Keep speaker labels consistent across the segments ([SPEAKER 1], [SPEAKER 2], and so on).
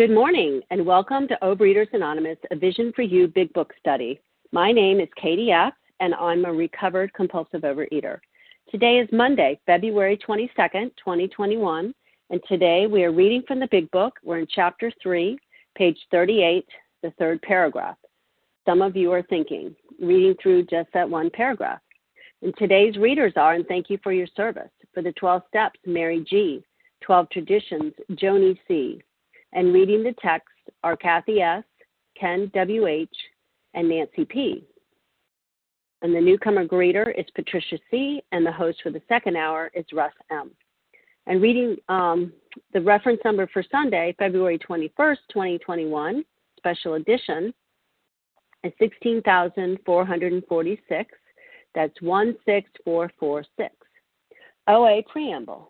[SPEAKER 1] Good morning and welcome to Overeaters Anonymous, a Vision for You Big Book Study. My name is Katie F., and I'm a recovered compulsive overeater. Today is Monday, February 22nd, 2021, and today we are reading from the Big Book. We're in Chapter 3, page 38, the third paragraph. Some of you are thinking, reading through just that one paragraph. And today's readers are, and thank you for your service. For the 12 steps, Mary G., 12 traditions, Joni C., and reading the text are Kathy S., Ken W.H., and Nancy P. And the newcomer greeter is Patricia C., and the host for the second hour is Russ M. And reading um, the reference number for Sunday, February 21st, 2021, special edition, is 16,446. That's 16446. OA Preamble.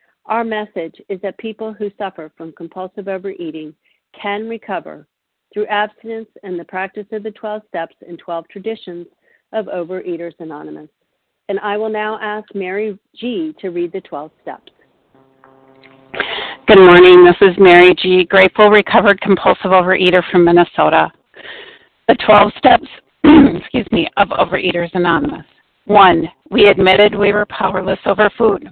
[SPEAKER 1] our message is that people who suffer from compulsive overeating can recover through abstinence and the practice of the 12 steps and 12 traditions of Overeaters Anonymous. And I will now ask Mary G. to read the 12 steps.
[SPEAKER 2] Good morning. This is Mary G., grateful, recovered, compulsive overeater from Minnesota. The 12 steps, excuse me, of Overeaters Anonymous. One, we admitted we were powerless over food.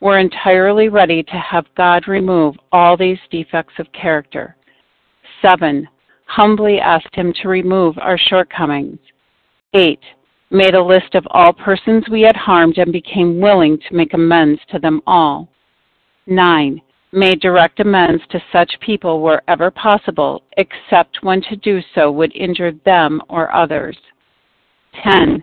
[SPEAKER 2] we're entirely ready to have God remove all these defects of character. 7. Humbly asked Him to remove our shortcomings. 8. Made a list of all persons we had harmed and became willing to make amends to them all. 9. Made direct amends to such people wherever possible, except when to do so would injure them or others. 10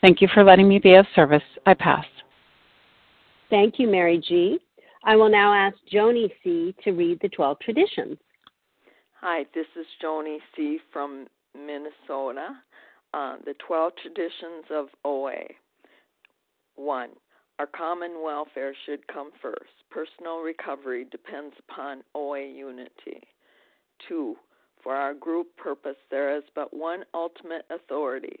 [SPEAKER 2] Thank you for letting me be of service. I pass.
[SPEAKER 1] Thank you, Mary G. I will now ask Joni C. to read the 12 traditions.
[SPEAKER 3] Hi, this is Joni C. from Minnesota. Uh, the 12 traditions of OA. 1. Our common welfare should come first. Personal recovery depends upon OA unity. 2. For our group purpose, there is but one ultimate authority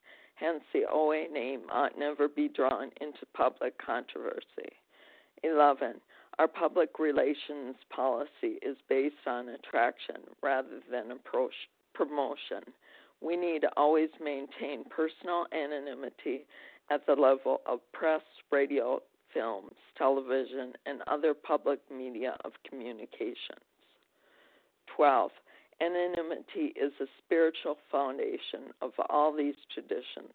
[SPEAKER 3] Hence, the OA name ought never be drawn into public controversy. 11. Our public relations policy is based on attraction rather than promotion we need to always maintain personal anonymity at the level of press, radio, films, television, and other public media of communications. 12. Anonymity is a spiritual foundation of all these traditions,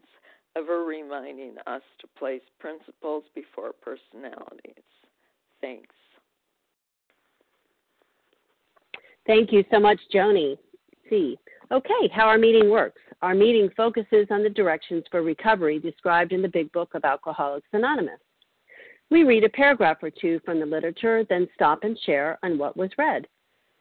[SPEAKER 3] ever reminding us to place principles before personalities. Thanks.
[SPEAKER 1] Thank you so much, Joni. C. Okay, how our meeting works. Our meeting focuses on the directions for recovery described in the Big Book of Alcoholics Anonymous. We read a paragraph or two from the literature, then stop and share on what was read.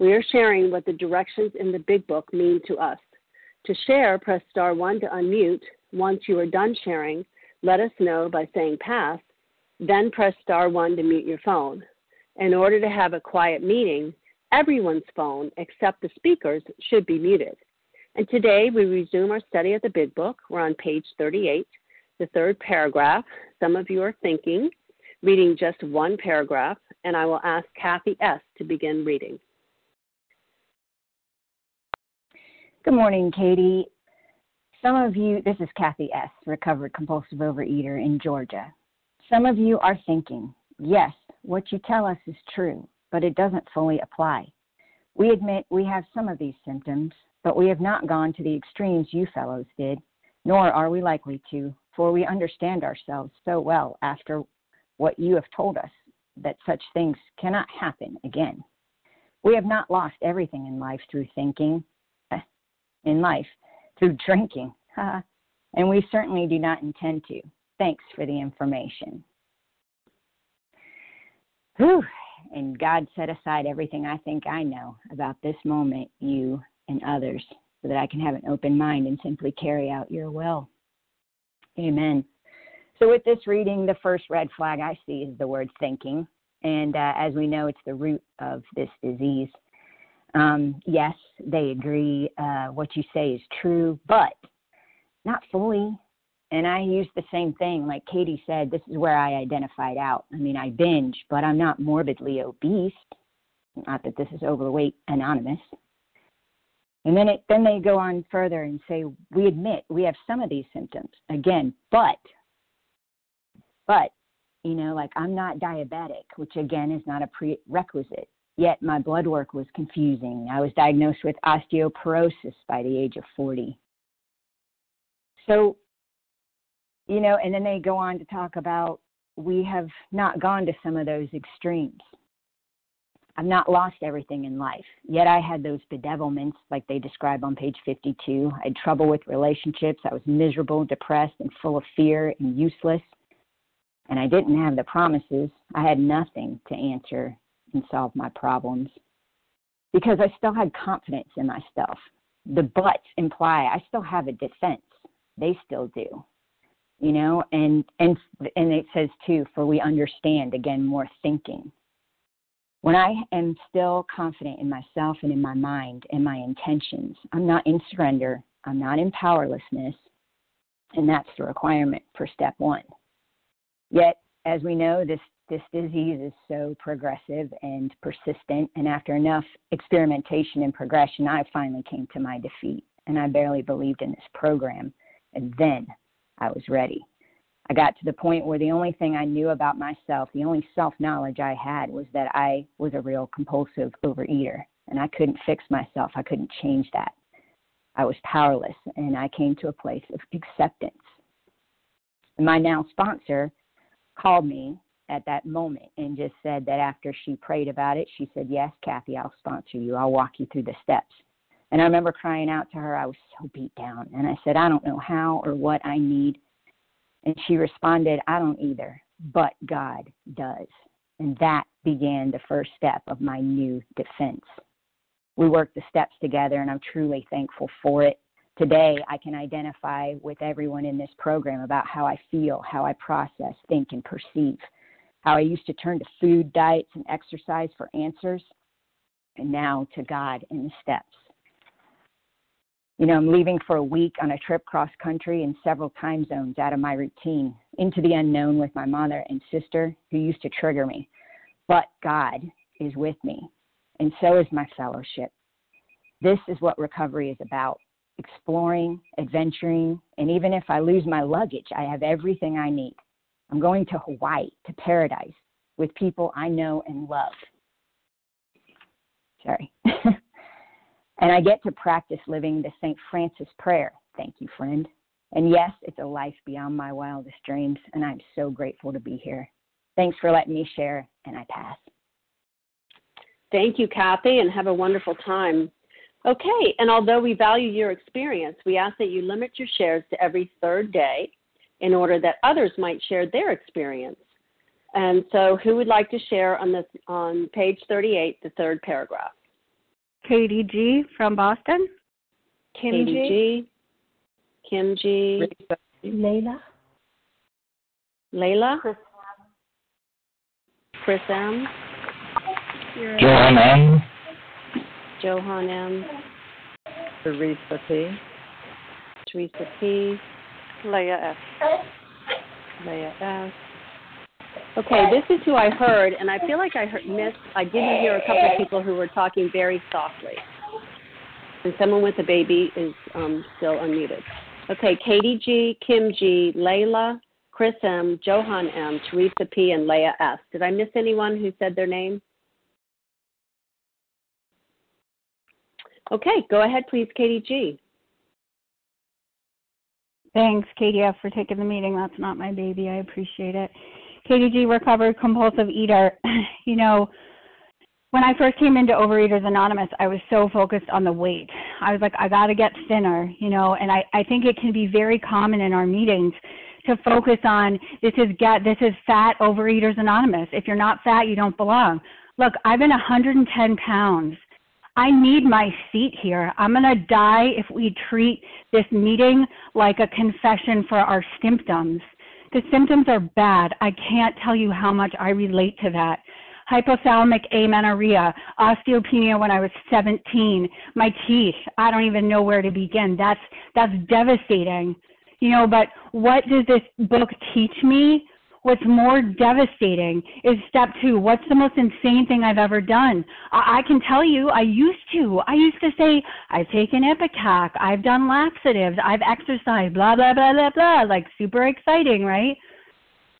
[SPEAKER 1] We are sharing what the directions in the Big Book mean to us. To share, press star 1 to unmute. Once you are done sharing, let us know by saying pass, then press star 1 to mute your phone. In order to have a quiet meeting, everyone's phone except the speaker's should be muted. And today we resume our study of the Big Book. We're on page 38, the third paragraph. Some of you are thinking, reading just one paragraph, and I will ask Kathy S. to begin reading.
[SPEAKER 4] Good morning, Katie. Some of you, this is Kathy S., recovered compulsive overeater in Georgia. Some of you are thinking, yes, what you tell us is true, but it doesn't fully apply. We admit we have some of these symptoms, but we have not gone to the extremes you fellows did, nor are we likely to, for we understand ourselves so well after what you have told us that such things cannot happen again. We have not lost everything in life through thinking, in life, through drinking, and we certainly do not intend to. Thanks for the information. Whew. And God set aside everything I think I know about this moment you and others so that I can have an open mind and simply carry out your will. Amen. So, with this reading, the first red flag I see is the word thinking. And uh, as we know, it's the root of this disease. Um, yes, they agree uh, what you say is true, but not fully. And I use the same thing. Like Katie said, this is where I identified out. I mean, I binge, but I'm not morbidly obese. Not that this is overweight anonymous. And then it then they go on further and say, we admit we have some of these symptoms. Again, but but you know, like I'm not diabetic, which again is not a prerequisite. Yet my blood work was confusing. I was diagnosed with osteoporosis by the age of 40. So, you know, and then they go on to talk about we have not gone to some of those extremes. I've not lost everything in life. Yet I had those bedevilments, like they describe on page 52. I had trouble with relationships. I was miserable, depressed, and full of fear and useless. And I didn't have the promises. I had nothing to answer solve my problems because I still had confidence in myself. The buts imply I still have a defense. They still do. You know, and and and it says too, for we understand again more thinking when I am still confident in myself and in my mind and my intentions, I'm not in surrender, I'm not in powerlessness, and that's the requirement for step one. Yet, as we know, this this disease is so progressive and persistent. And after enough experimentation and progression, I finally came to my defeat. And I barely believed in this program. And then I was ready. I got to the point where the only thing I knew about myself, the only self knowledge I had, was that I was a real compulsive overeater. And I couldn't fix myself, I couldn't change that. I was powerless. And I came to a place of acceptance. And my now sponsor called me at that moment and just said that after she prayed about it, she said, Yes, Kathy, I'll sponsor you. I'll walk you through the steps. And I remember crying out to her. I was so beat down. And I said, I don't know how or what I need. And she responded, I don't either, but God does. And that began the first step of my new defense. We worked the steps together, and I'm truly thankful for it. Today, I can identify with everyone in this program about how I feel, how I process, think, and perceive how I used to turn to food, diets, and exercise for answers, and now to God and the steps. You know, I'm leaving for a week on a trip cross country in several time zones out of my routine into the unknown with my mother and sister who used to trigger me. But God is with me, and so is my fellowship. This is what recovery is about exploring, adventuring, and even if I lose my luggage, I have everything I need. I'm going to Hawaii, to paradise, with people I know and love. Sorry. and I get to practice living the St. Francis prayer. Thank you, friend. And yes, it's a life beyond my wildest dreams, and I'm so grateful to be here. Thanks for letting me share, and I pass.
[SPEAKER 1] Thank you, Kathy, and have a wonderful time. Okay, and although we value your experience, we ask that you limit your shares to every third day in order that others might share their experience. And so, who would like to share on this on page 38, the third paragraph?
[SPEAKER 5] Katie G from Boston.
[SPEAKER 1] Kim Katie G. G. Kim G.
[SPEAKER 6] Layla.
[SPEAKER 1] Layla. Chris, Chris M.
[SPEAKER 7] Johan M.
[SPEAKER 1] Johan M.
[SPEAKER 6] Teresa P.
[SPEAKER 1] Teresa P.
[SPEAKER 5] Leah F.
[SPEAKER 1] Leah F. Okay, this is who I heard, and I feel like I heard, missed. I didn't hear a couple of people who were talking very softly. And someone with a baby is um, still unmuted. Okay, Katie G, Kim G, Layla, Chris M, Johan M, Teresa P, and Leah S. Did I miss anyone who said their name? Okay, go ahead, please, Katie G.
[SPEAKER 5] Thanks, KDF, for taking the meeting. That's not my baby. I appreciate it. KDG, recovered compulsive eater. You know, when I first came into Overeaters Anonymous, I was so focused on the weight. I was like, I got to get thinner, you know, and I, I think it can be very common in our meetings to focus on this is get this is fat Overeaters Anonymous. If you're not fat, you don't belong. Look, I've been 110 pounds I need my seat here. I'm going to die if we treat this meeting like a confession for our symptoms. The symptoms are bad. I can't tell you how much I relate to that. Hypothalamic amenorrhea, osteopenia when I was 17, my teeth, I don't even know where to begin. That's that's devastating. You know, but what does this book teach me? What's more devastating is step two. What's the most insane thing I've ever done? I, I can tell you, I used to. I used to say, I've taken Ipecac, I've done laxatives, I've exercised, blah, blah, blah, blah, blah. Like super exciting, right?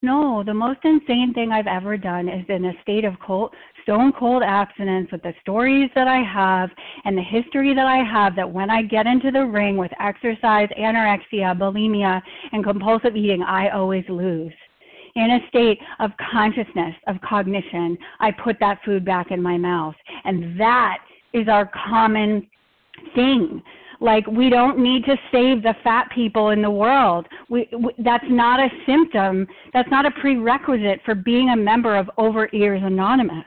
[SPEAKER 5] No, the most insane thing I've ever done is in a state of cold, stone cold abstinence with the stories that I have and the history that I have that when I get into the ring with exercise, anorexia, bulimia, and compulsive eating, I always lose in a state of consciousness, of cognition, I put that food back in my mouth. And that is our common thing. Like we don't need to save the fat people in the world. We, we, that's not a symptom. That's not a prerequisite for being a member of Overeaters Anonymous.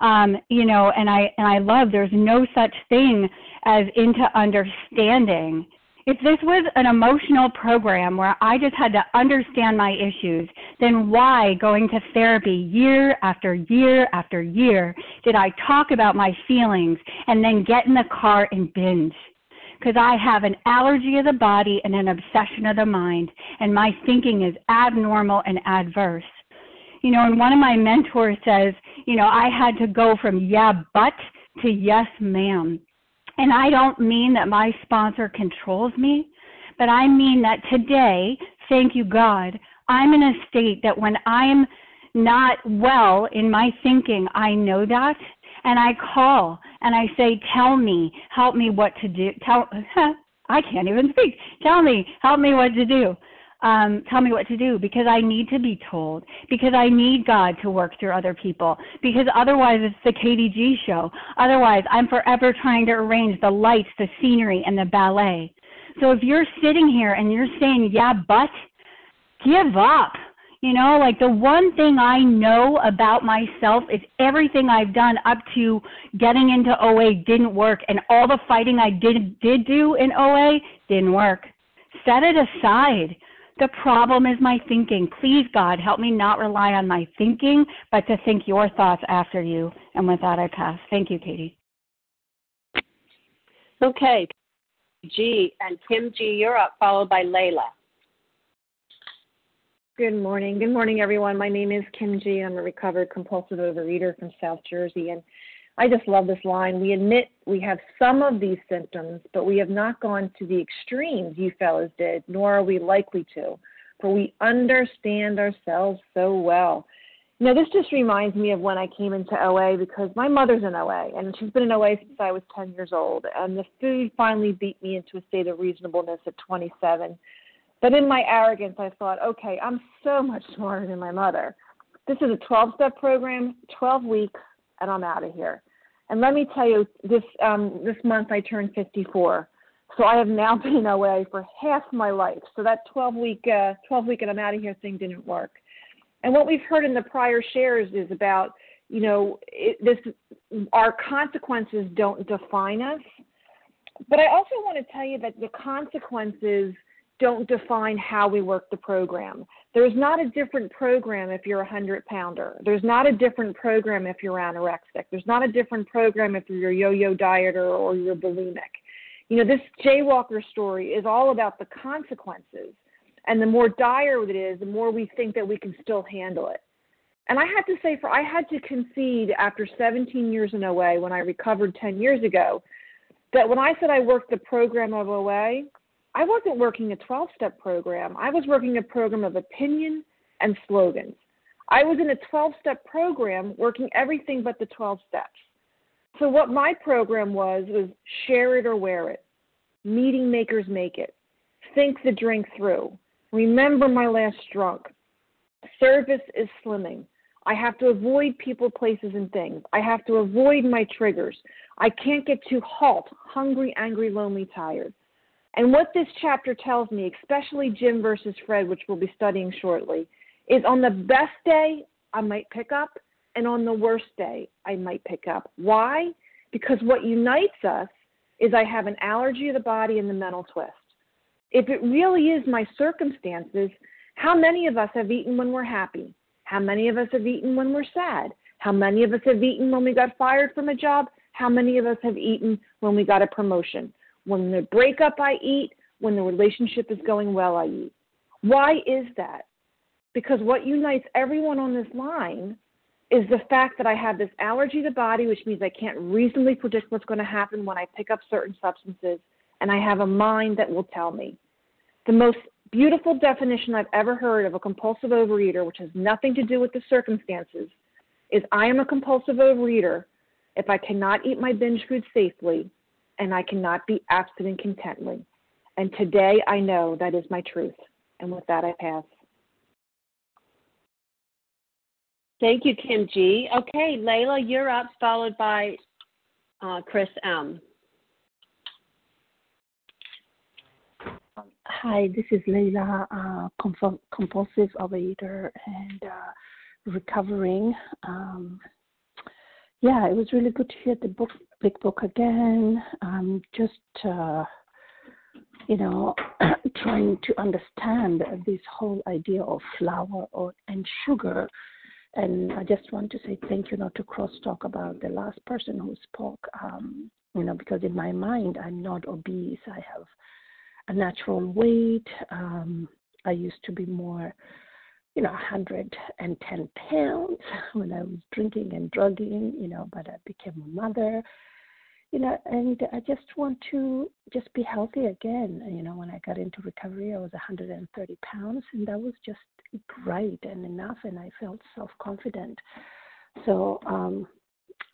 [SPEAKER 5] Um, you know, and I and I love. There's no such thing as into understanding if this was an emotional program where I just had to understand my issues, then why, going to therapy year after year after year, did I talk about my feelings and then get in the car and binge? Because I have an allergy of the body and an obsession of the mind, and my thinking is abnormal and adverse. You know, and one of my mentors says, you know, I had to go from yeah, but to yes, ma'am. And I don't mean that my sponsor controls me, but I mean that today, thank you, God, I'm in a state that when I'm not well in my thinking, I know that. And I call and I say, Tell me, help me what to do. Tell, I can't even speak. Tell me, help me what to do um, tell me what to do because I need to be told, because I need God to work through other people, because otherwise it's the KDG show. Otherwise, I'm forever trying to arrange the lights, the scenery, and the ballet. So if you're sitting here and you're saying, yeah, but, give up. You know, like the one thing I know about myself is everything I've done up to getting into OA didn't work, and all the fighting I did did do in OA didn't work. Set it aside the problem is my thinking. Please, God, help me not rely on my thinking, but to think your thoughts after you. And with that, I pass. Thank you, Katie.
[SPEAKER 1] Okay. G and Kim G, you're up, followed by Layla.
[SPEAKER 8] Good morning. Good morning, everyone. My name is Kim G. I'm a recovered compulsive overeater from South Jersey, and I just love this line. We admit we have some of these symptoms, but we have not gone to the extremes you fellows did, nor are we likely to, for we understand ourselves so well. Now, this just reminds me of when I came into OA because my mother's in OA, and she's been in OA since I was 10 years old. And the food finally beat me into a state of reasonableness at 27. But in my arrogance, I thought, okay, I'm so much smarter than my mother. This is a 12 step program, 12 weeks, and I'm out of here. And let me tell you, this um, this month I turned 54, so I have now been away for half my life. So that 12 week uh, 12 week and I'm out of here thing didn't work. And what we've heard in the prior shares is about you know it, this our consequences don't define us. But I also want to tell you that the consequences don't define how we work the program. There's not a different program if you're a 100 pounder. There's not a different program if you're anorexic. There's not a different program if you're a yo yo dieter or you're bulimic. You know, this jaywalker story is all about the consequences. And the more dire it is, the more we think that we can still handle it. And I had to say, for I had to concede after 17 years in OA when I recovered 10 years ago, that when I said I worked the program of OA, I wasn't working a 12 step program. I was working a program of opinion and slogans. I was in a 12 step program working everything but the 12 steps. So, what my program was was share it or wear it. Meeting makers make it. Think the drink through. Remember my last drunk. Service is slimming. I have to avoid people, places, and things. I have to avoid my triggers. I can't get too halt, hungry, angry, lonely, tired. And what this chapter tells me, especially Jim versus Fred, which we'll be studying shortly, is on the best day, I might pick up, and on the worst day, I might pick up. Why? Because what unites us is I have an allergy of the body and the mental twist. If it really is my circumstances, how many of us have eaten when we're happy? How many of us have eaten when we're sad? How many of us have eaten when we got fired from a job? How many of us have eaten when we got a promotion? When the breakup, I eat. When the relationship is going well, I eat. Why is that? Because what unites everyone on this line is the fact that I have this allergy to body, which means I can't reasonably predict what's going to happen when I pick up certain substances, and I have a mind that will tell me. The most beautiful definition I've ever heard of a compulsive overeater, which has nothing to do with the circumstances, is I am a compulsive overeater if I cannot eat my binge food safely and I cannot be abstinent contently. And today I know that is my truth. And with that, I pass.
[SPEAKER 1] Thank you, Kim G. Okay, Layla, you're up, followed by uh, Chris M.
[SPEAKER 6] Hi, this is Layla, uh, compulsive overeater and uh, recovering. Um, yeah, it was really good to hear the book, big book again. Um, just uh, you know, trying to understand this whole idea of flour or and sugar. And I just want to say thank you not to cross talk about the last person who spoke. Um, you know, because in my mind I'm not obese. I have a natural weight. Um, I used to be more you know, 110 pounds when I was drinking and drugging, you know, but I became a mother, you know, and I just want to just be healthy again. You know, when I got into recovery, I was 130 pounds, and that was just great and enough, and I felt self confident. So, um,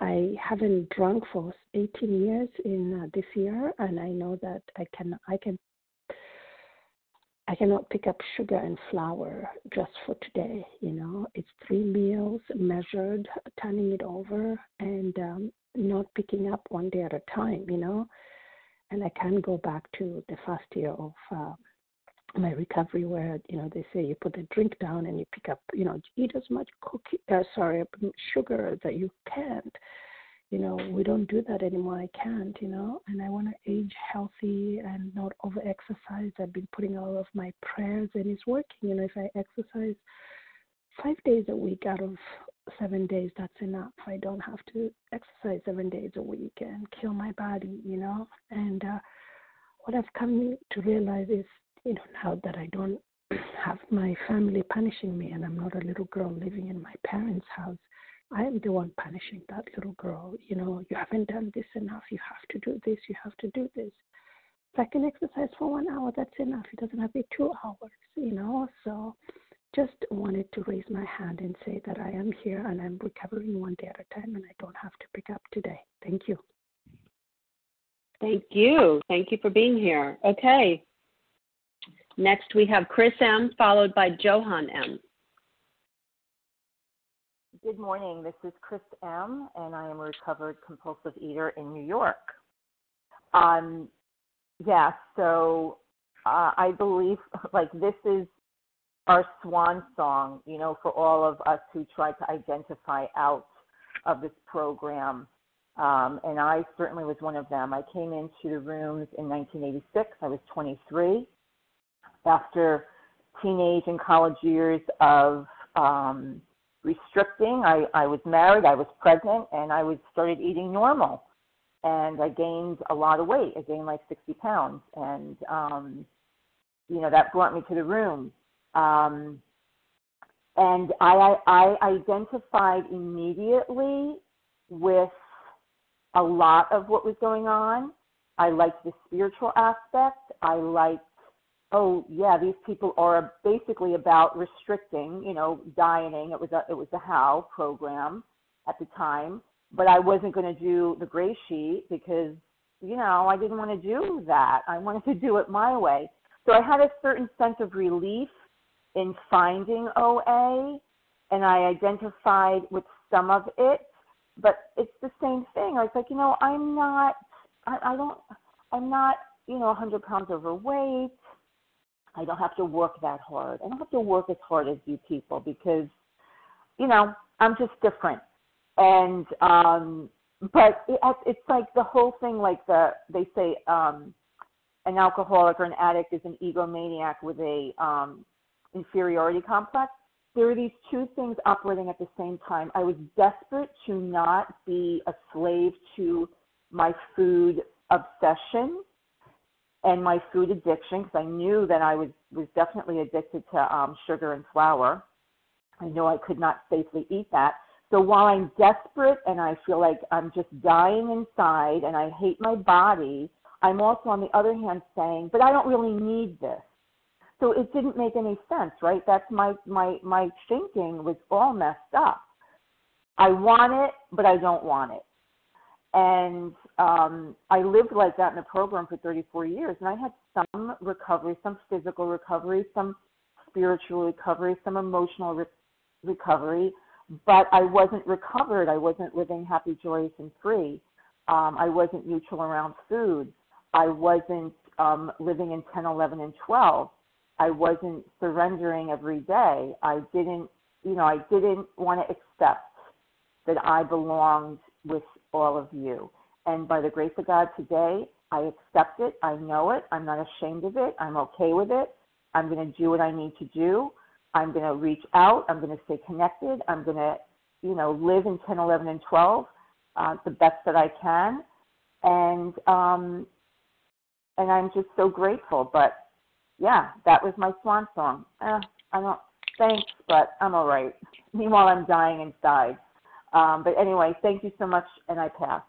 [SPEAKER 6] I haven't drunk for 18 years in uh, this year, and I know that I can I can I cannot pick up sugar and flour just for today. You know, it's three meals measured, turning it over, and um, not picking up one day at a time. You know, and I can't go back to the first year of uh, my recovery where you know they say you put the drink down and you pick up you know eat as much cookie uh, sorry sugar that you can't you know we don't do that anymore. I can't you know and i want to age healthy and not over exercise i've been putting all of my prayers and it's working. You know if i exercise five days a week out of seven days that's enough. I don't have to exercise seven days a week and kill my body you know? And uh what i've come to realize is you know now that i don't have my family punishing me and i'm not a little girl living in my parents house I am the one punishing that little girl. You know, you haven't done this enough. You have to do this. You have to do this. If I can exercise for one hour, that's enough. It doesn't have to be two hours, you know. So just wanted to raise my hand and say that I am here and I'm recovering one day at a time and I don't have to pick up today. Thank you.
[SPEAKER 1] Thank you. Thank you for being here. Okay. Next, we have Chris M., followed by Johan M.
[SPEAKER 9] Good morning. This is Chris M., and I am a recovered compulsive eater in New York. Um, yeah, so uh, I believe like this is our swan song, you know, for all of us who try to identify out of this program. Um, and I certainly was one of them. I came into the rooms in 1986. I was 23. After teenage and college years of um, restricting. I, I was married, I was pregnant, and I was started eating normal. And I gained a lot of weight. I gained like 60 pounds. And, um, you know, that brought me to the room. Um, and I, I, I identified immediately with a lot of what was going on. I liked the spiritual aspect. I liked oh yeah, these people are basically about restricting, you know, dieting. It was a it was a how program at the time, but I wasn't going to do the gray sheet because you know I didn't want to do that. I wanted to do it my way. So I had a certain sense of relief in finding OA, and I identified with some of it, but it's the same thing. I was like, you know, I'm not, I, I don't, I'm not, you know, 100 pounds overweight I don't have to work that hard. I don't have to work as hard as you people because, you know, I'm just different. And um but it, it's like the whole thing like the they say um an alcoholic or an addict is an egomaniac with a um inferiority complex. There are these two things operating at the same time. I was desperate to not be a slave to my food obsession and my food addiction because I knew that I was was definitely addicted to um, sugar and flour. I know I could not safely eat that. So while I'm desperate and I feel like I'm just dying inside and I hate my body, I'm also on the other hand saying, but I don't really need this. So it didn't make any sense, right? That's my my my thinking was all messed up. I want it, but I don't want it. And um, I lived like that in a program for 34 years, and I had some recovery, some physical recovery, some spiritual recovery, some emotional re- recovery, but I wasn't recovered. I wasn't living happy, joyous, and free. Um, I wasn't neutral around food. I wasn't um, living in 10, 11, and 12. I wasn't surrendering every day. I didn't, you know, I didn't want to accept that I belonged with all of you. And by the grace of God today, I accept it. I know it. I'm not ashamed of it. I'm okay with it. I'm going to do what I need to do. I'm going to reach out. I'm going to stay connected. I'm going to, you know, live in 10, 11, and 12 uh, the best that I can. And um, and I'm just so grateful. But yeah, that was my swan song. Uh, I don't. thanks, but I'm all right. Meanwhile, I'm dying inside. Um, but anyway, thank you so much, and I pass.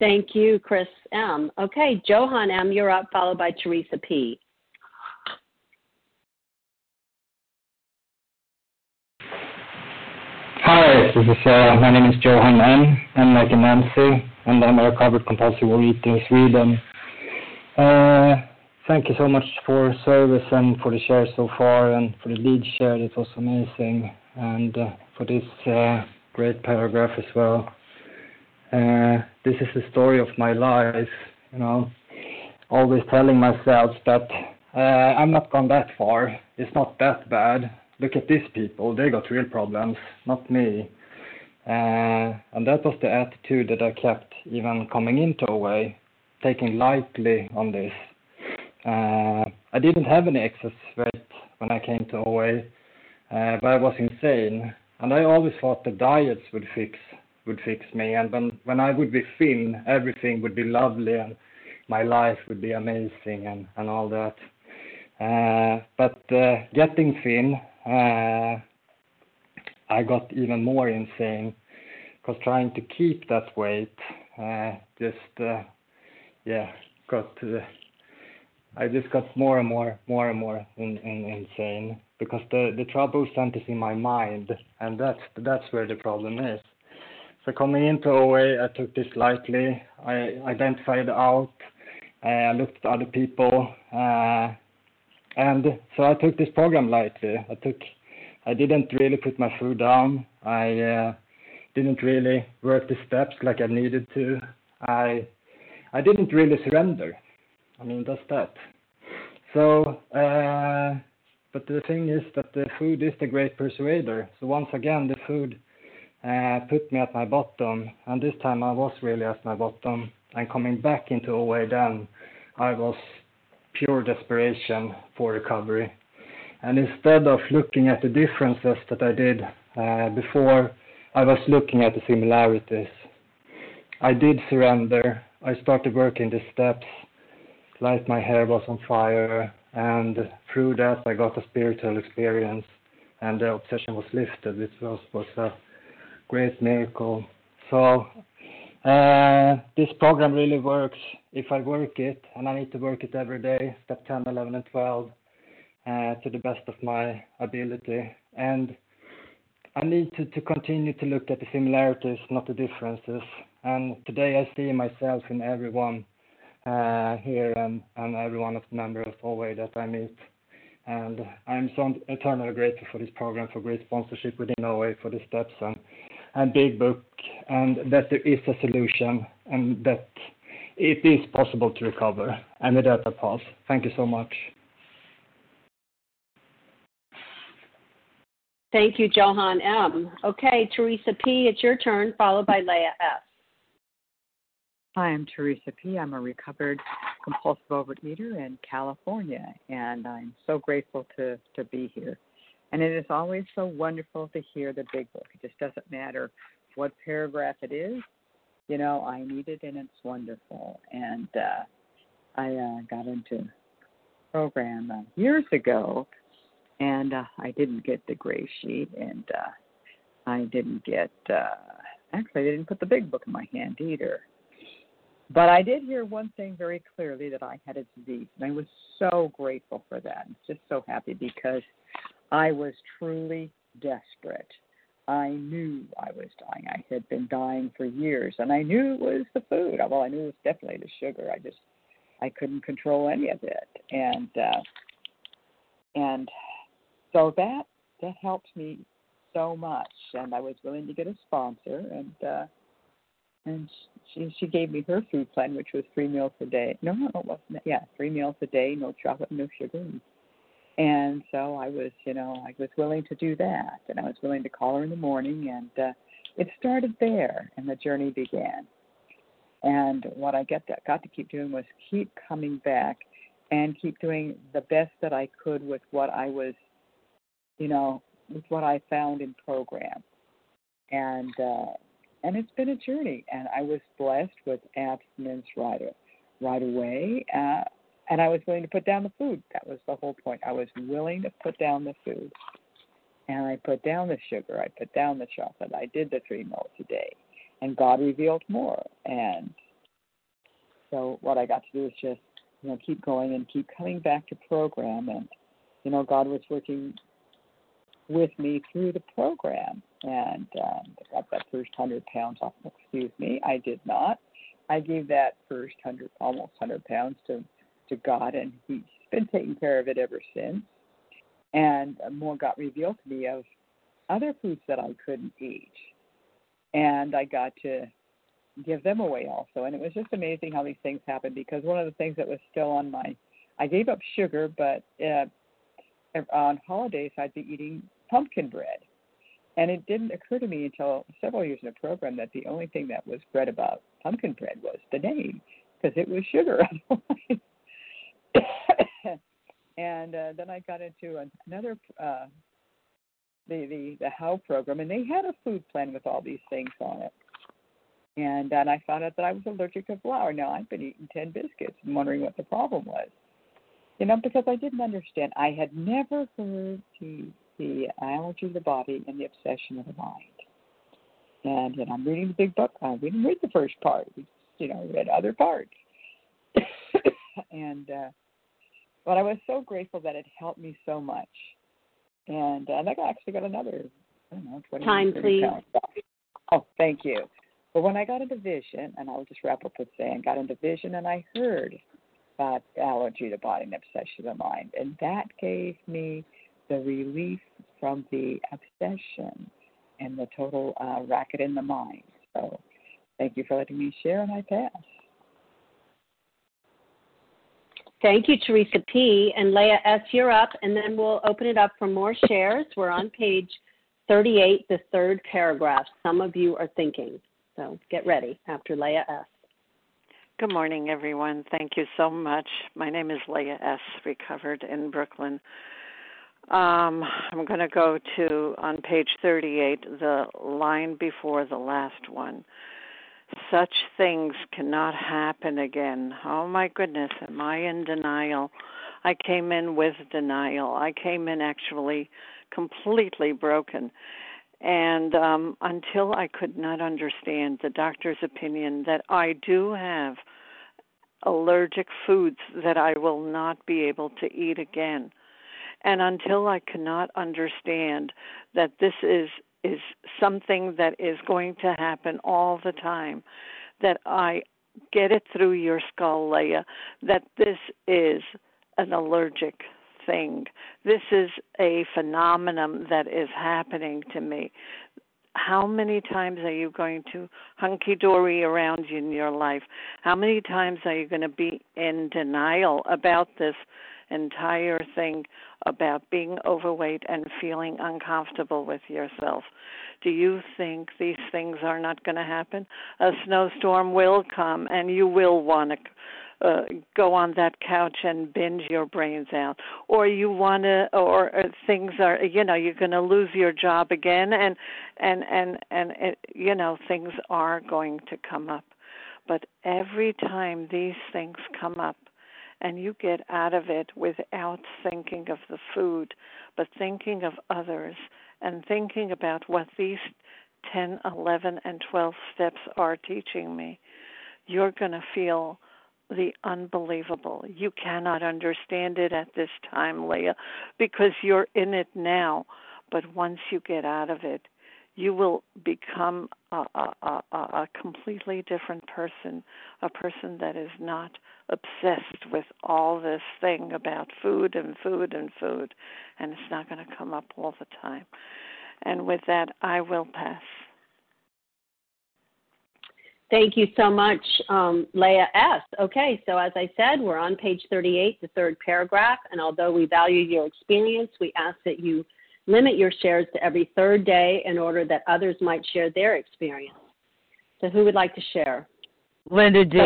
[SPEAKER 1] Thank you, Chris M. Okay, Johan M., you're up, followed by Teresa P.
[SPEAKER 7] Hi, this is, uh, my name is Johan M. I'm like a Nancy, and I'm a recovered compulsive overeater in Sweden. Uh, thank you so much for service and for the share so far, and for the lead share. It was amazing, and uh, for this uh, great paragraph as well. Uh, this is the story of my life, you know. Always telling myself that uh, I'm not gone that far. It's not that bad look at these people, they got real problems, not me. Uh, and that was the attitude that I kept even coming into OA, taking lightly on this. Uh, I didn't have any excess weight when I came to uh, but I was insane. And I always thought the diets would fix would fix me. And when when I would be thin, everything would be lovely and my life would be amazing and and all that. Uh, but uh, getting thin uh, I got even more insane because trying to keep that weight uh, just uh, yeah got I just got more and more more and more in, in, insane because the the trouble centers in my mind and that's that's where the problem is. So coming into OA, I took this lightly. I identified out. I looked at other people. Uh, and so I took this program lightly. I took, I didn't really put my food down. I uh, didn't really work the steps like I needed to. I, I didn't really surrender. I mean, that's that. So, uh, but the thing is that the food is the great persuader. So once again, the food uh, put me at my bottom, and this time I was really at my bottom. And coming back into OA, then I was pure desperation for recovery. And instead of looking at the differences that I did uh, before, I was looking at the similarities. I did surrender. I started working the steps, like my hair was on fire, and through that I got a spiritual experience, and the obsession was lifted, which was, was a great miracle. So uh, this program really works if I work it, and I need to work it every day, step 10, 11, and 12, uh, to the best of my ability. And I need to, to continue to look at the similarities, not the differences. And today I see myself in everyone uh, here and, and every one of the members of OA that I meet. And I'm so eternally grateful for this program, for great sponsorship within OA, for the steps and and Big Book, and that there is a solution and that it is possible to recover. And with that, I pause. Thank you so much.
[SPEAKER 1] Thank you, Johan M. Okay, Teresa P., it's your turn, followed by Leah S.
[SPEAKER 10] Hi, I'm Teresa P. I'm a recovered compulsive overeater in California, and I'm so grateful to, to be here. And it is always so wonderful to hear the big book. It just doesn't matter what paragraph it is. You know, I need it and it's wonderful. And uh, I uh, got into program uh, years ago, and uh, I didn't get the gray sheet, and uh, I didn't get. Uh, actually, I didn't put the big book in my hand either. But I did hear one thing very clearly that I had a disease, and I was so grateful for that. I'm just so happy because I was truly desperate. I knew I was dying. I had been dying for years, and I knew it was the food. Well, I knew it was definitely the sugar. I just I couldn't control any of it, and uh, and so that that helped me so much. And I was willing to get a sponsor, and uh, and she she gave me her food plan, which was three meals a day. No, no, it wasn't. Yeah, three meals a day, no chocolate, no sugar, and and so I was, you know, I was willing to do that, and I was willing to call her in the morning, and uh, it started there, and the journey began. And what I get to, got to keep doing was keep coming back, and keep doing the best that I could with what I was, you know, with what I found in program, and uh, and it's been a journey, and I was blessed with abstinence right right away. Uh, and I was willing to put down the food. That was the whole point. I was willing to put down the food. And I put down the sugar. I put down the chocolate. I did the three meals a day. And God revealed more. And so what I got to do is just, you know, keep going and keep coming back to program. And, you know, God was working with me through the program. And um, I got that first 100 pounds off. Excuse me, I did not. I gave that first 100, almost 100 pounds to to God, and He's been taking care of it ever since. And more got revealed to me of other foods that I couldn't eat, and I got to give them away also. And it was just amazing how these things happened because one of the things that was still on my, I gave up sugar, but uh, on holidays I'd be eating pumpkin bread. And it didn't occur to me until several years in the program that the only thing that was bread about pumpkin bread was the name, because it was sugar. and uh, then I got into another uh, the the the How program, and they had a food plan with all these things on it. And then I found out that I was allergic to flour. Now I've been eating ten biscuits and wondering what the problem was. You know, because I didn't understand. I had never heard the the allergy of the body and the obsession of the mind. And know, I'm reading the big book. I didn't read the first part. We, you know, read other parts. And uh, but I was so grateful that it helped me so much. And uh, I actually got another, I don't know, 20
[SPEAKER 1] Time, please.
[SPEAKER 10] Pounds. Oh, thank you. But when I got into vision, and I'll just wrap up with saying, got into vision, and I heard about allergy to body and obsession of mind, and that gave me the relief from the obsession and the total uh, racket in the mind. So, thank you for letting me share, and I pass.
[SPEAKER 1] Thank you, Teresa P. And Leah S., you're up, and then we'll open it up for more shares. We're on page 38, the third paragraph. Some of you are thinking, so get ready after Leah S.
[SPEAKER 11] Good morning, everyone. Thank you so much. My name is Leah S., recovered in Brooklyn. Um, I'm going to go to, on page 38, the line before the last one such things cannot happen again. Oh my goodness, am I in denial? I came in with denial. I came in actually completely broken. And um, until I could not understand the doctor's opinion that I do have allergic foods that I will not be able to eat again, and until I cannot understand that this is is something that is going to happen all the time. That I get it through your skull, Leah, that this is an allergic thing. This is a phenomenon that is happening to me. How many times are you going to hunky dory around in your life? How many times are you going to be in denial about this entire thing about being overweight and feeling uncomfortable with yourself. Do you think these things are not going to happen? A snowstorm will come and you will want to uh, go on that couch and binge your brains out or you want to or, or things are you know you're going to lose your job again and and and and it, you know things are going to come up but every time these things come up and you get out of it without thinking of the food, but thinking of others and thinking about what these 10, 11, and 12 steps are teaching me, you're going to feel the unbelievable. You cannot understand it at this time, Leah, because you're in it now. But once you get out of it, you will become a, a, a, a completely different person, a person that is not obsessed with all this thing about food and food and food, and it's not going to come up all the time. And with that, I will pass.
[SPEAKER 1] Thank you so much, um, Leah S. Okay, so as I said, we're on page 38, the third paragraph, and although we value your experience, we ask that you limit your shares to every third day in order that others might share their experience. So, who would like to share?
[SPEAKER 12] Linda D.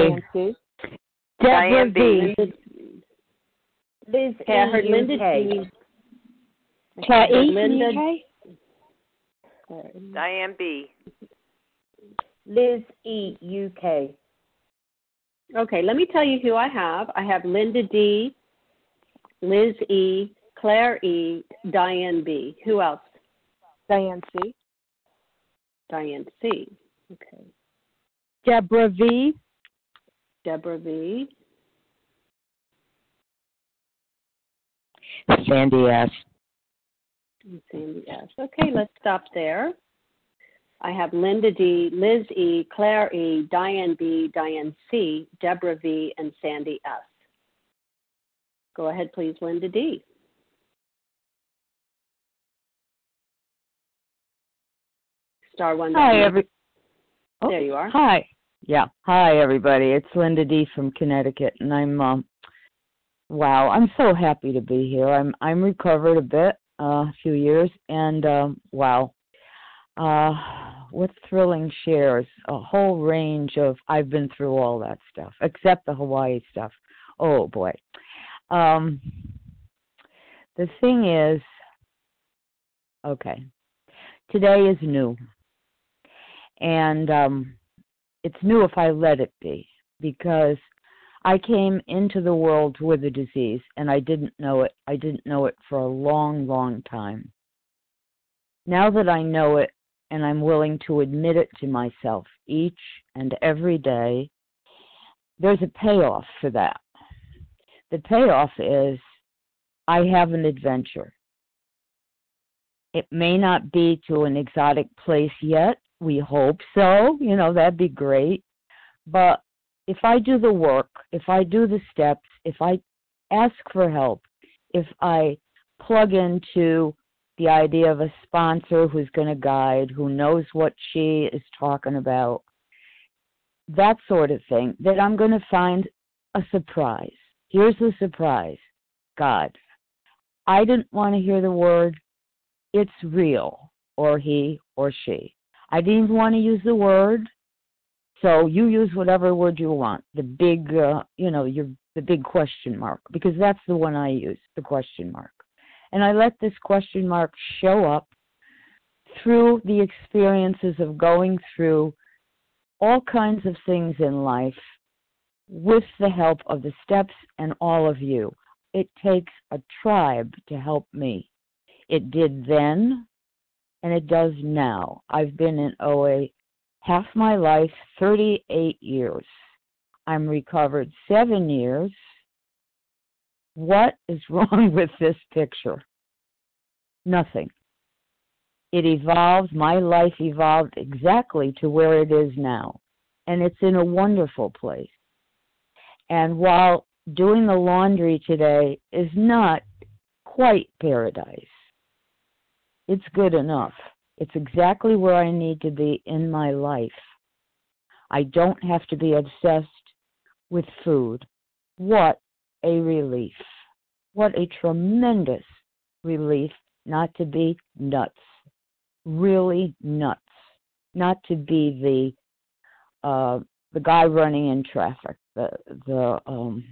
[SPEAKER 1] Deborah B.
[SPEAKER 12] Liz
[SPEAKER 1] okay, I heard Linda
[SPEAKER 12] D.
[SPEAKER 1] Linda
[SPEAKER 13] Diane B.
[SPEAKER 12] Liz E. UK.
[SPEAKER 1] Okay, let me tell you who I have. I have Linda D, Liz E, Claire E, Diane B. Who else?
[SPEAKER 14] Diane C.
[SPEAKER 1] Diane C. Okay.
[SPEAKER 14] Deborah V.
[SPEAKER 1] Deborah V.
[SPEAKER 14] Sandy S.
[SPEAKER 1] Sandy S. Okay, let's stop there. I have Linda D, Liz E, Claire E, Diane B, Diane C, Deborah V, and Sandy S. Go ahead, please, Linda D. Star one.
[SPEAKER 13] Hi, every. Oh,
[SPEAKER 1] there you are.
[SPEAKER 13] Hi. Yeah. Hi, everybody. It's Linda D from Connecticut, and I'm. Um, wow, I'm so happy to be here. I'm I'm recovered a bit, uh, a few years, and um, wow, uh, what thrilling shares! A whole range of. I've been through all that stuff, except the Hawaii stuff. Oh boy. Um, the thing is, okay, today is new and um, it's new if I let it be because I came into the world with a disease and I didn't know it. I didn't know it for a long, long time. Now that I know it and I'm willing to admit it to myself each and every day, there's a payoff for that. The payoff is I have an adventure. It may not be to an exotic place yet, we hope so. You know, that'd be great. But if I do the work, if I do the steps, if I ask for help, if I plug into the idea of a sponsor who's going to guide, who knows what she is talking about, that sort of thing, that I'm going to find a surprise. Here's the surprise God. I didn't want to hear the word, it's real, or he or she. I didn't want to use the word. So you use whatever word you want. The big, uh, you know, your the big question mark because that's the one I use, the question mark. And I let this question mark show up through the experiences of going through all kinds of things in life with the help of the steps and all of you. It takes a tribe to help me. It did then, and it does now. I've been in OA half my life, 38 years. I'm recovered seven years. What is wrong with this picture? Nothing. It evolved, my life evolved exactly to where it is now. And it's in a wonderful place. And while doing the laundry today is not quite paradise, it's good enough. It's exactly where I need to be in my life. I don't have to be obsessed with food. What a relief. What a tremendous relief not to be nuts. Really nuts. Not to be the uh the guy running in traffic, the the um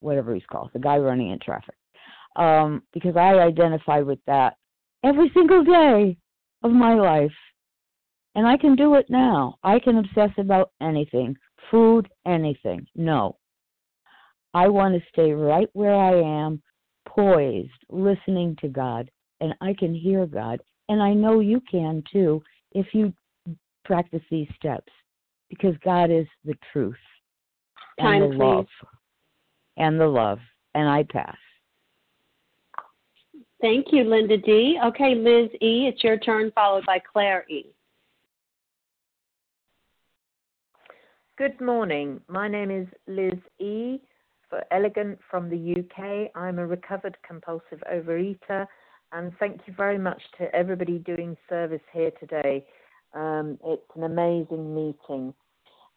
[SPEAKER 13] whatever he's called, the guy running in traffic. Um, because I identify with that every single day of my life. And I can do it now. I can obsess about anything food, anything. No. I want to stay right where I am, poised, listening to God, and I can hear God. And I know you can too if you practice these steps because God is the truth
[SPEAKER 1] Time,
[SPEAKER 13] and the
[SPEAKER 1] please.
[SPEAKER 13] love. And the love. And I pass.
[SPEAKER 1] Thank you, Linda D. Okay, Liz E., it's your turn, followed by Claire E.
[SPEAKER 15] Good morning. My name is Liz E. for Elegant from the UK. I'm a recovered compulsive overeater, and thank you very much to everybody doing service here today. Um, it's an amazing meeting.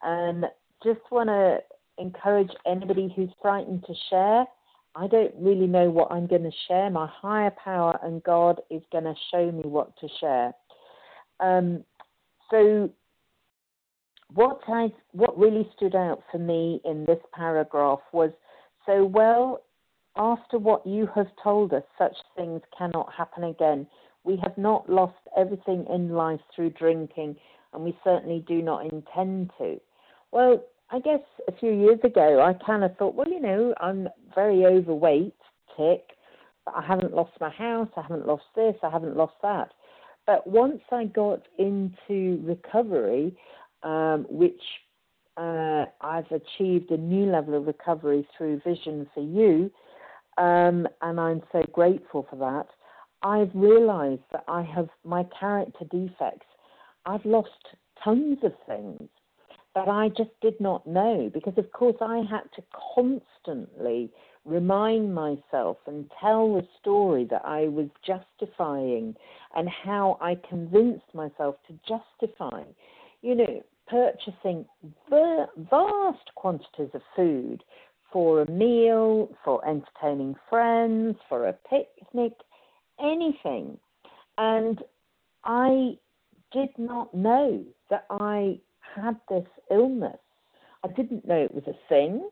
[SPEAKER 15] And just want to encourage anybody who's frightened to share. I don't really know what I'm going to share. My higher power and God is going to show me what to share. Um, so, what I what really stood out for me in this paragraph was so well after what you have told us, such things cannot happen again. We have not lost everything in life through drinking, and we certainly do not intend to. Well, I guess a few years ago, I kind of thought, well, you know, I'm very overweight, tick, but I haven't lost my house, I haven't lost this, I haven't lost that. But once I got into recovery, um, which uh, I've achieved a new level of recovery through Vision for You, um, and I'm so grateful for that. I've realized that I have my character defects. I've lost tons of things that I just did not know because, of course, I had to constantly remind myself and tell the story that I was justifying and how I convinced myself to justify, you know, purchasing vast quantities of food for a meal, for entertaining friends, for a picnic, anything. And I did not know that I had this illness. I didn't know it was a thing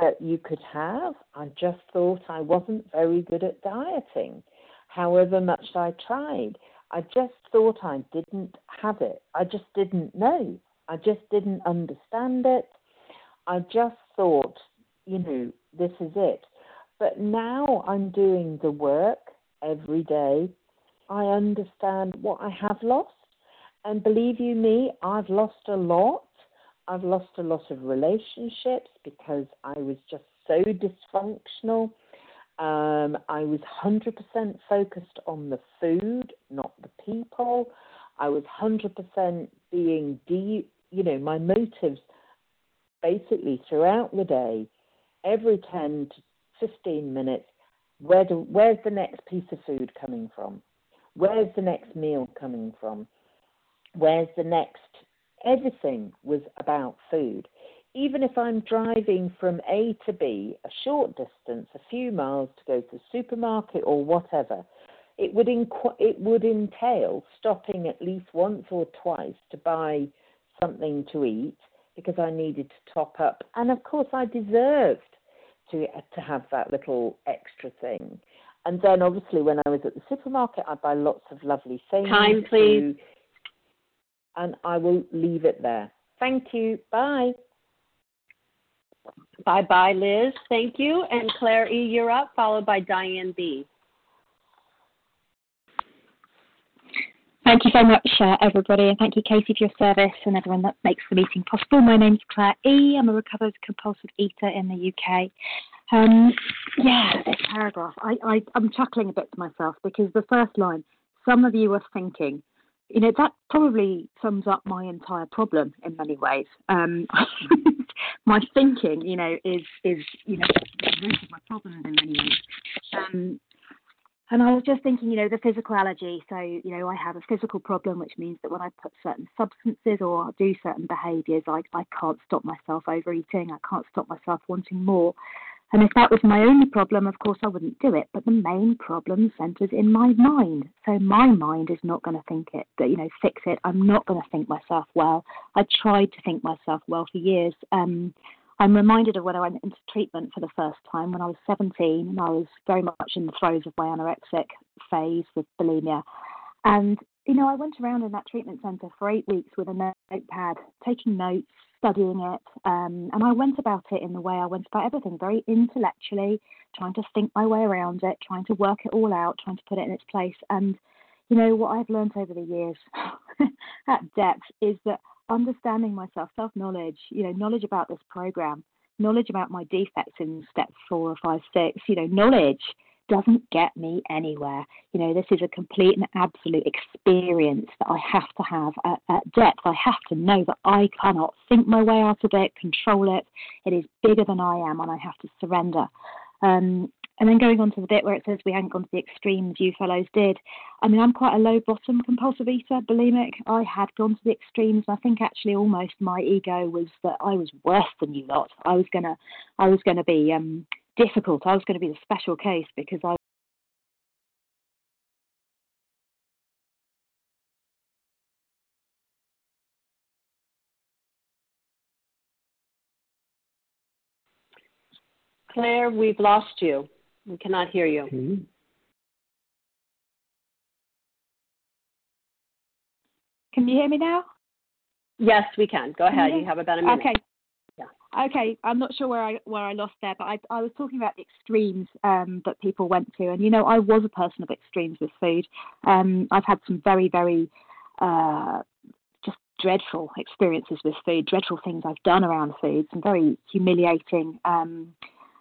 [SPEAKER 15] that you could have. I just thought I wasn't very good at dieting, however much I tried. I just thought I didn't have it. I just didn't know. I just didn't understand it. I just thought, you know, this is it. But now I'm doing the work every day. I understand what I have lost. And believe you me, I've lost a lot. I've lost a lot of relationships because I was just so dysfunctional. Um, I was 100% focused on the food, not the people. I was 100% being, de- you know, my motives basically throughout the day, every 10 to 15 minutes, where do, where's the next piece of food coming from? Where's the next meal coming from? Where's the next? Everything was about food. Even if I'm driving from A to B, a short distance, a few miles to go to the supermarket or whatever, it would inqu- it would entail stopping at least once or twice to buy something to eat because I needed to top up, and of course I deserved to to have that little extra thing. And then obviously when I was at the supermarket, I'd buy lots of lovely things.
[SPEAKER 1] Time, please.
[SPEAKER 15] To, and I will leave it there. Thank you. Bye.
[SPEAKER 1] Bye bye, Liz. Thank you. And Claire E., you're up, followed by Diane B.
[SPEAKER 16] Thank you so much, uh, everybody, and thank you, Casey, for your service and everyone that makes the meeting possible. My name's Claire E. I'm a recovered compulsive eater in the UK. Um, yeah, this paragraph, I, I, I'm chuckling a bit to myself because the first line, some of you are thinking, you know, that probably sums up my entire problem in many ways. Um, my thinking, you know, is is you know the root of my problems in many ways. Um, and I was just thinking, you know, the physical allergy. So, you know, I have a physical problem, which means that when I put certain substances or do certain behaviours, I, I can't stop myself overeating. I can't stop myself wanting more. And if that was my only problem, of course, I wouldn't do it. But the main problem centres in my mind. So my mind is not going to think it, you know, fix it. I'm not going to think myself well. I tried to think myself well for years. Um, I'm reminded of when I went into treatment for the first time when I was 17 and I was very much in the throes of my anorexic phase with bulimia. And, you know, I went around in that treatment centre for eight weeks with a notepad, taking notes, studying it. Um, and I went about it in the way I went about everything, very intellectually, trying to think my way around it, trying to work it all out, trying to put it in its place. And, you know, what I've learned over the years at depth is that understanding myself, self knowledge, you know, knowledge about this program, knowledge about my defects in steps four or five, six, you know, knowledge doesn't get me anywhere. You know, this is a complete and absolute experience that I have to have at, at, depth. I have to know that I cannot think my way out of it, control it. It is bigger than I am, and I have to surrender. Um, and then going on to the bit where it says we hadn't gone to the extremes you fellows did. I mean, I'm quite a low bottom compulsive eater, bulimic. I had gone to the extremes. I think actually almost my ego was that I was worse than you lot. I was gonna, I was gonna be um, difficult. I was going to be the special case because I
[SPEAKER 1] Claire, we've lost you. We cannot hear you.
[SPEAKER 15] Mm-hmm.
[SPEAKER 16] Can you hear me now?
[SPEAKER 1] Yes, we can. Go ahead. You have about a minute.
[SPEAKER 16] Okay. Okay, I'm not sure where I where I lost there, but I I was talking about the extremes um, that people went to, and you know I was a person of extremes with food. Um, I've had some very very uh, just dreadful experiences with food, dreadful things I've done around food, some very humiliating, um,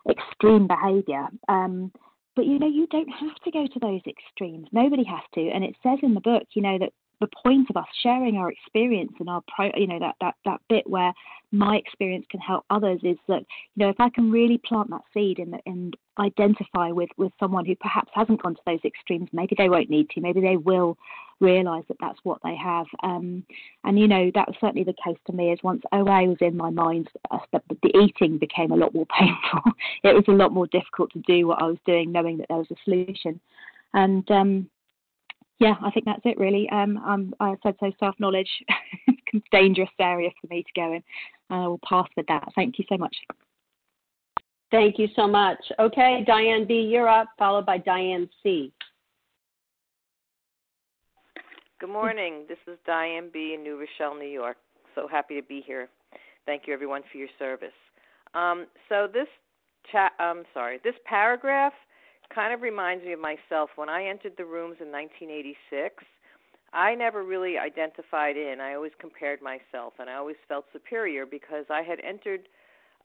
[SPEAKER 16] extreme behaviour. Um, but you know, you don't have to go to those extremes. Nobody has to, and it says in the book, you know, that the point of us sharing our experience and our pro, you know, that that that bit where my experience can help others is that you know if I can really plant that seed and and identify with with someone who perhaps hasn't gone to those extremes, maybe they won't need to, maybe they will realize that that's what they have. Um, and you know that was certainly the case to me. Is once OA was in my mind, uh, the, the eating became a lot more painful. it was a lot more difficult to do what I was doing, knowing that there was a solution. And um, yeah, I think that's it really. Um, um, I said so. Self knowledge, dangerous area for me to go in. I will pass with that. Thank you so much.
[SPEAKER 1] Thank you so much. Okay, Diane B, you're up, followed by Diane C.
[SPEAKER 17] Good morning. This is Diane B in New Rochelle, New York. So happy to be here. Thank you, everyone, for your service. Um, so this chat, I'm sorry, this paragraph kind of reminds me of myself. When I entered the rooms in 1986, I never really identified in. I always compared myself, and I always felt superior because I had entered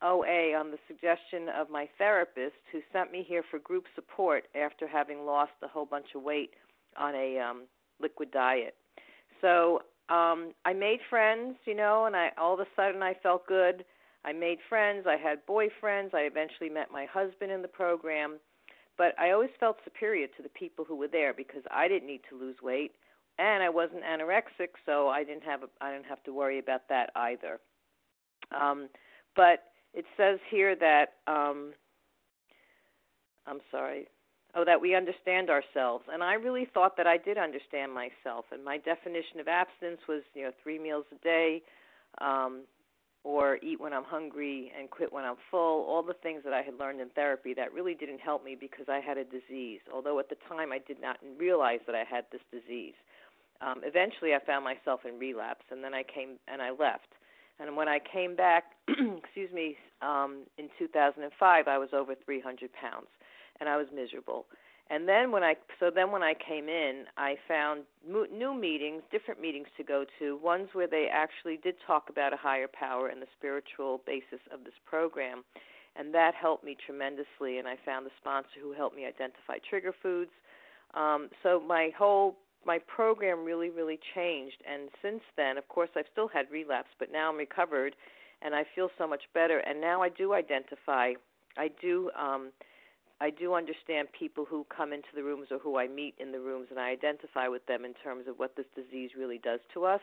[SPEAKER 17] OA on the suggestion of my therapist, who sent me here for group support after having lost a whole bunch of weight on a um, liquid diet. So um, I made friends, you know, and I all of a sudden I felt good. I made friends. I had boyfriends. I eventually met my husband in the program but I always felt superior to the people who were there because I didn't need to lose weight and I wasn't anorexic, so I didn't have a, I didn't have to worry about that either. Um, but it says here that um, I'm sorry. Oh, that we understand ourselves, and I really thought that I did understand myself. And my definition of abstinence was, you know, three meals a day, um, or eat when I'm hungry and quit when I'm full, all the things that I had learned in therapy that really didn't help me because I had a disease, although at the time I did not realize that I had this disease. Um, eventually, I found myself in relapse, and then I came and I left. And when I came back, excuse me, um, in 2005, I was over 300 pounds, and I was miserable. And then when I so then when I came in, I found new meetings, different meetings to go to. Ones where they actually did talk about a higher power and the spiritual basis of this program, and that helped me tremendously. And I found the sponsor who helped me identify trigger foods. Um, so my whole my program really really changed. And since then, of course, I've still had relapse, but now I'm recovered, and I feel so much better. And now I do identify. I do. Um, I do understand people who come into the rooms or who I meet in the rooms, and I identify with them in terms of what this disease really does to us.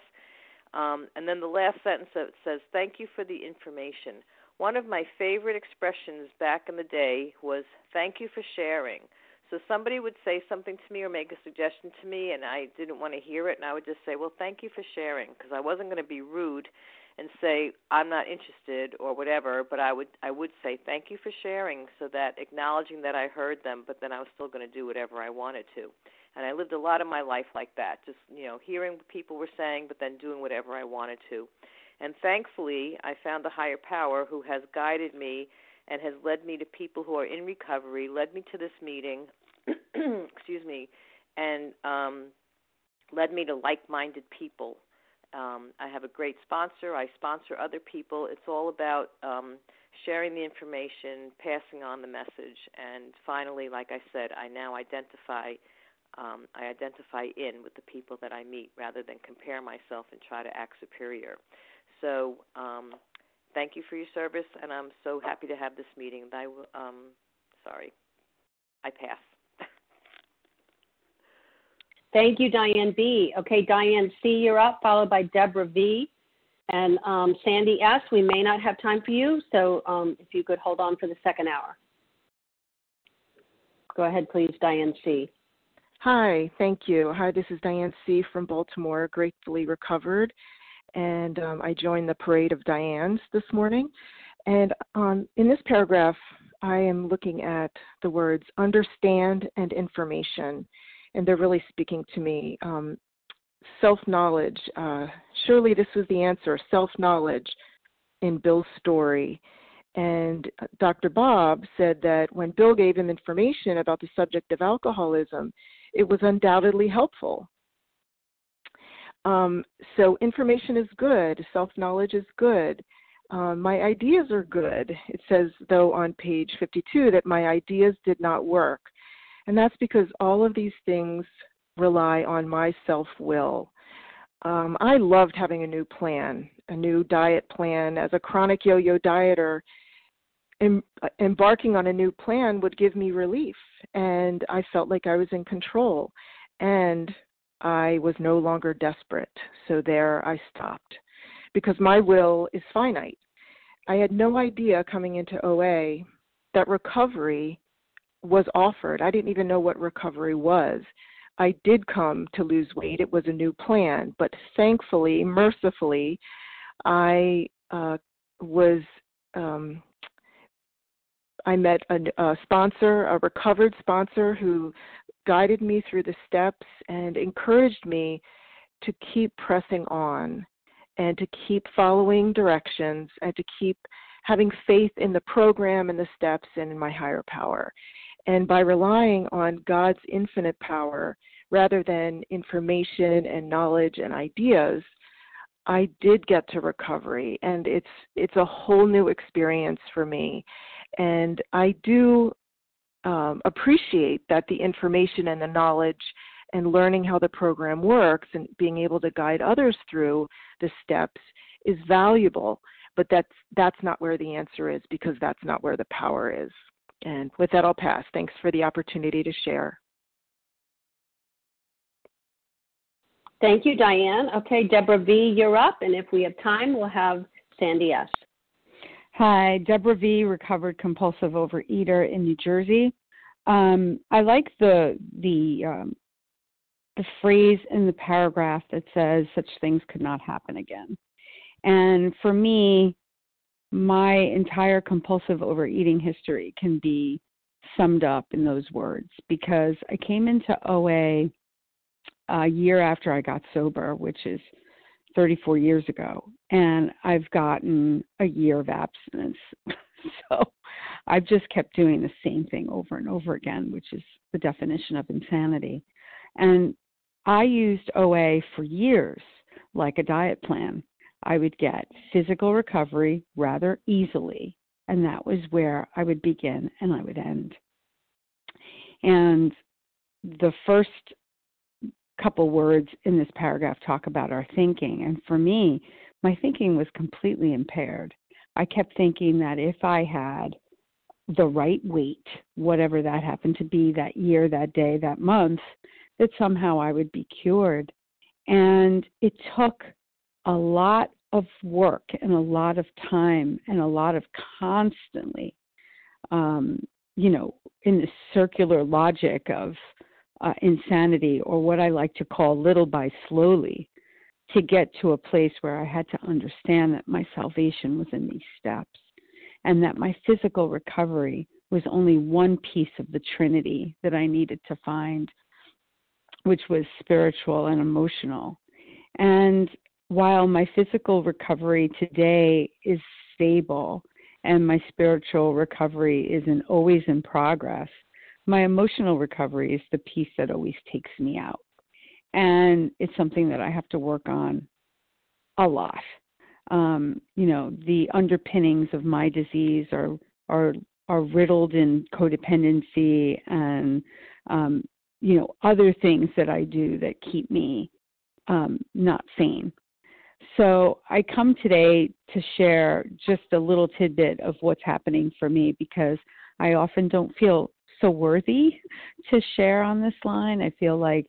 [SPEAKER 17] Um, and then the last sentence that says, Thank you for the information. One of my favorite expressions back in the day was, Thank you for sharing. So somebody would say something to me or make a suggestion to me, and I didn't want to hear it, and I would just say, Well, thank you for sharing, because I wasn't going to be rude and say I'm not interested or whatever, but I would I would say thank you for sharing so that acknowledging that I heard them, but then I was still going to do whatever I wanted to. And I lived a lot of my life like that, just you know, hearing what people were saying but then doing whatever I wanted to. And thankfully, I found a higher power who has guided me and has led me to people who are in recovery, led me to this meeting, excuse me, and um led me to like-minded people um, I have a great sponsor. I sponsor other people. It's all about um, sharing the information, passing on the message, and finally, like I said, I now identify. Um, I identify in with the people that I meet rather than compare myself and try to act superior. So, um, thank you for your service, and I'm so happy to have this meeting. I um, sorry, I pass.
[SPEAKER 1] Thank you, Diane B. Okay, Diane C, you're up, followed by Deborah V. And um, Sandy S, we may not have time for you, so um, if you could hold on for the second hour. Go ahead, please, Diane C.
[SPEAKER 12] Hi, thank you. Hi, this is Diane C. from Baltimore, gratefully recovered. And um, I joined the Parade of Dianes this morning. And um, in this paragraph, I am looking at the words understand and information and they're really speaking to me. Um, self knowledge. Uh, surely this was the answer self knowledge, in Bill's story. And Dr. Bob said that when Bill gave him information about the subject of alcoholism, it was undoubtedly helpful. Um, so, information is good, self knowledge is good. Um, my ideas are good. It says, though, on page 52 that my ideas did not work. And that's because all of these things rely on my self will. Um, I loved having a new plan, a new diet plan. As a chronic yo yo dieter, em- embarking on a new plan would give me relief, and I felt like I was in control. And I was no longer desperate. So there I stopped because my will is finite. I had no idea coming into OA that recovery was offered. I didn't even know what recovery was. I did come to lose weight. It was a new plan, but thankfully, mercifully, I uh, was. Um, I met a, a sponsor, a recovered sponsor, who guided me through the steps and encouraged me to keep pressing on and to keep following directions and to keep having faith in the program and the steps and in my higher power. And by relying on God's infinite power rather than information and knowledge and ideas, I did get to recovery and it's it's a whole new experience for me. And I do um, appreciate that the information and the knowledge and learning how the program works and being able to guide others through the steps is valuable but that's that's not where the answer is because that's not where the power is and with that i'll pass thanks for the opportunity to share
[SPEAKER 1] thank you diane okay deborah v you're up and if we have time we'll have sandy s
[SPEAKER 18] Hi, Deborah V, recovered compulsive overeater in New Jersey. Um, I like the the um, the phrase in the paragraph that says such things could not happen again. And for me, my entire compulsive overeating history can be summed up in those words because I came into OA a uh, year after I got sober, which is 34 years ago, and I've gotten a year of abstinence. so I've just kept doing the same thing over and over again, which is the definition of insanity. And I used OA for years like a diet plan. I would get physical recovery rather easily, and that was where I would begin and I would end. And the first couple words in this paragraph talk about our thinking. And for me, my thinking was completely impaired. I kept thinking that if I had the right weight, whatever that happened to be that year, that day, that month, that somehow I would be cured. And it took a lot of work and a lot of time and a lot of constantly, um, you know, in the circular logic of uh, insanity, or what I like to call little by slowly, to get to a place where I had to understand that my salvation was in these steps and that my physical recovery was only one piece of the Trinity that I needed to find, which was spiritual and emotional. And while my physical recovery today is stable and my spiritual recovery is in, always in progress, my emotional recovery is the piece that always takes me out. And it's something that I have to work on a lot. Um, you know, the underpinnings of my disease are are are riddled in codependency and um, you know other things that I do that keep me um, not sane. So I come today to share just a little tidbit of what's happening for me because I often don't feel so worthy to share on this line. I feel like,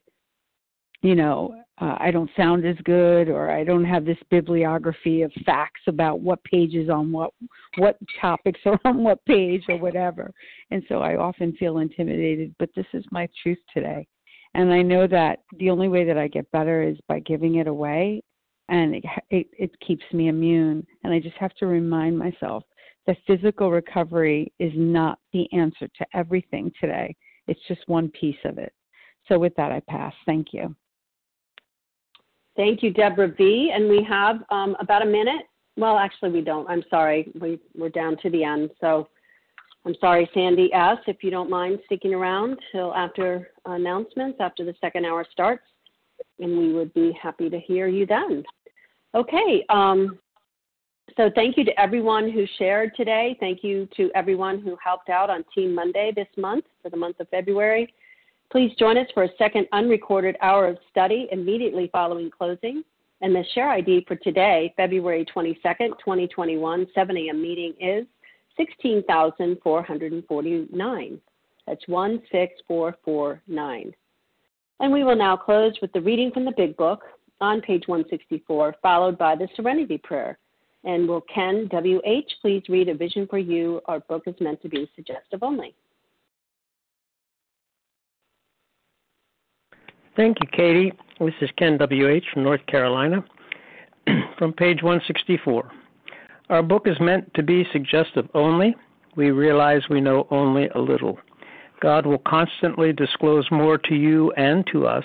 [SPEAKER 18] you know, uh, I don't sound as good, or I don't have this bibliography of facts about what pages on what what topics are on what page or whatever. And so I often feel intimidated. But this is my truth today, and I know that the only way that I get better is by giving it away, and it it, it keeps me immune. And I just have to remind myself that physical recovery is not the answer to everything today. It's just one piece of it. So, with that, I pass. Thank you.
[SPEAKER 1] Thank you, Deborah V. And we have um, about a minute well, actually, we don't. I'm sorry. We, we're down to the end. So I'm sorry, Sandy S., if you don't mind sticking around till after announcements, after the second hour starts, and we would be happy to hear you then. Okay. Um, so thank you to everyone who shared today. Thank you to everyone who helped out on Team Monday this month for the month of February. Please join us for a second unrecorded hour of study immediately following closing. And the share ID for today, February 22nd, 2021, 7 a.m. meeting is 16,449. That's 16449. And we will now close with the reading from the Big Book on page 164, followed by the Serenity Prayer. And will Ken W.H. please read A Vision for You? Our book is meant to be suggestive only.
[SPEAKER 19] Thank you, Katie. This is Ken W.H. from North Carolina, from page 164. Our book is meant to be suggestive only. We realize we know only a little. God will constantly disclose more to you and to us.